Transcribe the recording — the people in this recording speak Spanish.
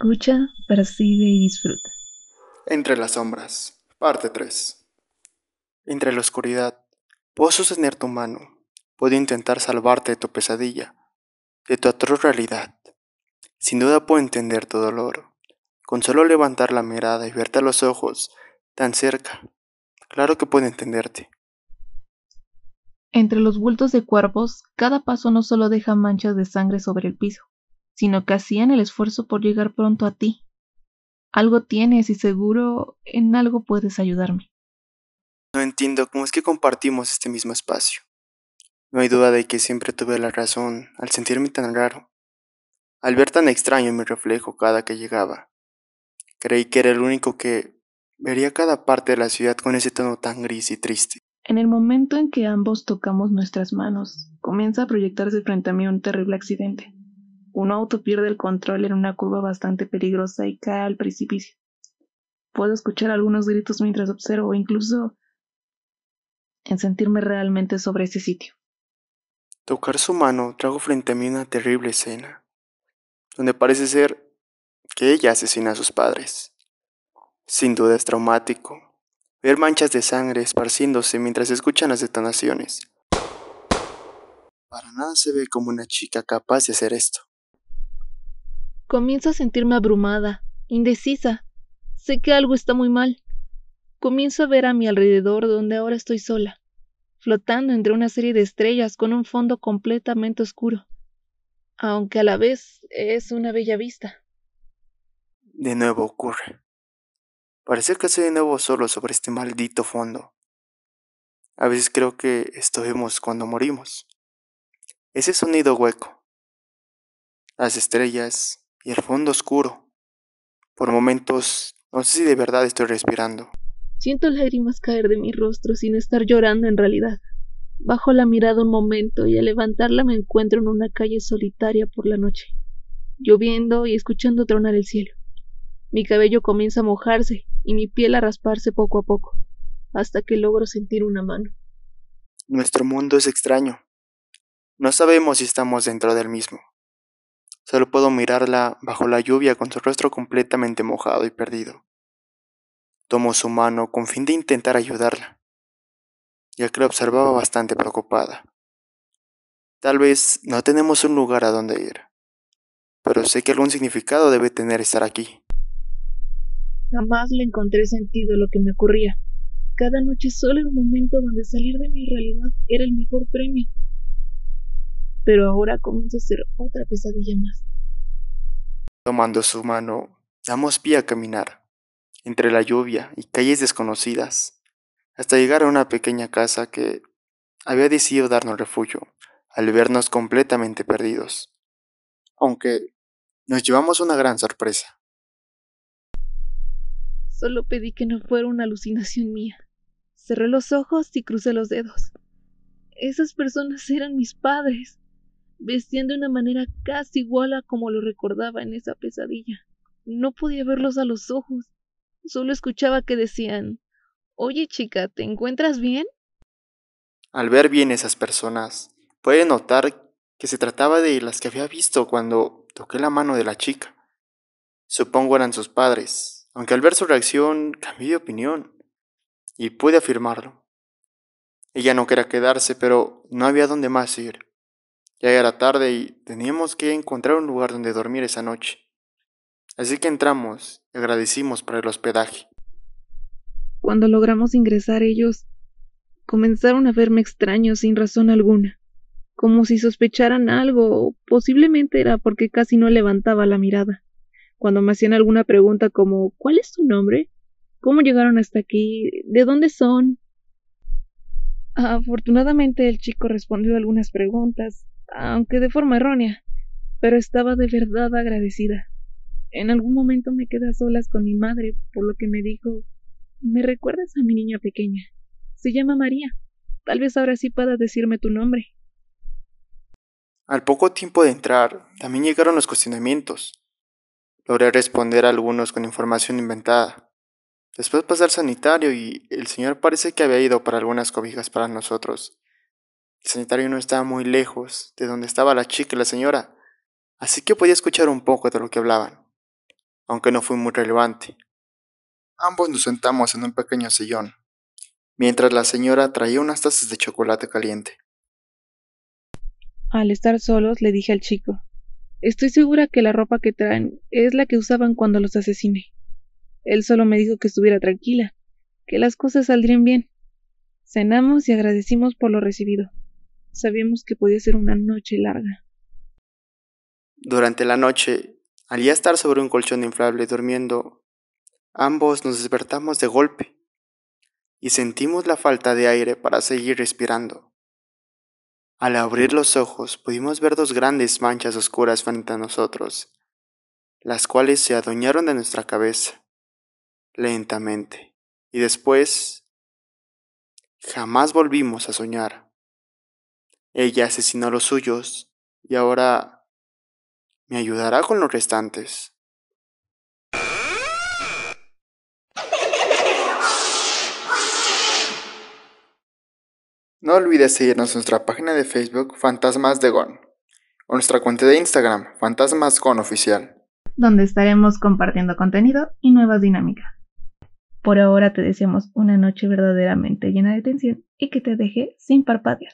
Escucha, percibe y disfruta. Entre las sombras, parte 3. Entre la oscuridad, puedo sostener tu mano, puedo intentar salvarte de tu pesadilla, de tu atroz realidad. Sin duda puedo entender tu dolor, con solo levantar la mirada y verte a los ojos, tan cerca. Claro que puedo entenderte. Entre los bultos de cuerpos, cada paso no solo deja manchas de sangre sobre el piso, sino que hacían el esfuerzo por llegar pronto a ti. Algo tienes y seguro en algo puedes ayudarme. No entiendo cómo es que compartimos este mismo espacio. No hay duda de que siempre tuve la razón al sentirme tan raro, al ver tan extraño mi reflejo cada que llegaba. Creí que era el único que vería cada parte de la ciudad con ese tono tan gris y triste. En el momento en que ambos tocamos nuestras manos, comienza a proyectarse frente a mí un terrible accidente. Un auto pierde el control en una curva bastante peligrosa y cae al precipicio. Puedo escuchar algunos gritos mientras observo, incluso en sentirme realmente sobre ese sitio. Tocar su mano trajo frente a mí una terrible escena, donde parece ser que ella asesina a sus padres. Sin duda es traumático ver manchas de sangre esparciéndose mientras escuchan las detonaciones. Para nada se ve como una chica capaz de hacer esto. Comienzo a sentirme abrumada, indecisa. Sé que algo está muy mal. Comienzo a ver a mi alrededor donde ahora estoy sola, flotando entre una serie de estrellas con un fondo completamente oscuro, aunque a la vez es una bella vista. De nuevo ocurre. Parece que estoy de nuevo solo sobre este maldito fondo. A veces creo que esto vemos cuando morimos. Ese sonido hueco. Las estrellas, y el fondo oscuro. Por momentos, no sé si de verdad estoy respirando. Siento lágrimas caer de mi rostro sin estar llorando en realidad. Bajo la mirada un momento y al levantarla me encuentro en una calle solitaria por la noche, lloviendo y escuchando tronar el cielo. Mi cabello comienza a mojarse y mi piel a rasparse poco a poco, hasta que logro sentir una mano. Nuestro mundo es extraño. No sabemos si estamos dentro del mismo. Solo puedo mirarla bajo la lluvia con su rostro completamente mojado y perdido. Tomo su mano con fin de intentar ayudarla, ya que la observaba bastante preocupada. Tal vez no tenemos un lugar a donde ir, pero sé que algún significado debe tener estar aquí. Jamás le encontré sentido lo que me ocurría. Cada noche solo era un momento donde salir de mi realidad era el mejor premio pero ahora comienza a ser otra pesadilla más. Tomando su mano, damos pie a caminar, entre la lluvia y calles desconocidas, hasta llegar a una pequeña casa que había decidido darnos refugio al vernos completamente perdidos. Aunque nos llevamos una gran sorpresa. Solo pedí que no fuera una alucinación mía. Cerré los ojos y crucé los dedos. Esas personas eran mis padres vestían de una manera casi igual a como lo recordaba en esa pesadilla. No podía verlos a los ojos. Solo escuchaba que decían Oye chica, ¿te encuentras bien? Al ver bien esas personas, puede notar que se trataba de las que había visto cuando toqué la mano de la chica. Supongo eran sus padres, aunque al ver su reacción cambié de opinión, y pude afirmarlo. Ella no quería quedarse, pero no había dónde más ir. Ya era tarde y teníamos que encontrar un lugar donde dormir esa noche. Así que entramos y agradecimos por el hospedaje. Cuando logramos ingresar ellos comenzaron a verme extraño sin razón alguna, como si sospecharan algo, posiblemente era porque casi no levantaba la mirada. Cuando me hacían alguna pregunta como ¿cuál es tu nombre? ¿Cómo llegaron hasta aquí? ¿De dónde son? Afortunadamente el chico respondió algunas preguntas, aunque de forma errónea, pero estaba de verdad agradecida. En algún momento me quedé a solas con mi madre, por lo que me dijo ¿Me recuerdas a mi niña pequeña? Se llama María. Tal vez ahora sí puedas decirme tu nombre. Al poco tiempo de entrar, también llegaron los cuestionamientos. Logré responder a algunos con información inventada. Después pasar al sanitario y el señor parece que había ido para algunas cobijas para nosotros. El sanitario no estaba muy lejos de donde estaba la chica y la señora, así que podía escuchar un poco de lo que hablaban. aunque no fue muy relevante. Ambos nos sentamos en un pequeño sillón, mientras la señora traía unas tazas de chocolate caliente. Al estar solos, le dije al chico, estoy segura que la ropa que traen es la que usaban cuando los asesiné. Él solo me dijo que estuviera tranquila, que las cosas saldrían bien. Cenamos y agradecimos por lo recibido. Sabíamos que podía ser una noche larga. Durante la noche, al ya estar sobre un colchón inflable durmiendo, ambos nos despertamos de golpe y sentimos la falta de aire para seguir respirando. Al abrir los ojos pudimos ver dos grandes manchas oscuras frente a nosotros, las cuales se adueñaron de nuestra cabeza, lentamente, y después jamás volvimos a soñar. Ella asesinó a los suyos y ahora me ayudará con los restantes. No olvides seguirnos en nuestra página de Facebook Fantasmas de Gon o nuestra cuenta de Instagram Fantasmas Gon Oficial, donde estaremos compartiendo contenido y nuevas dinámicas. Por ahora te deseamos una noche verdaderamente llena de tensión y que te deje sin parpadear.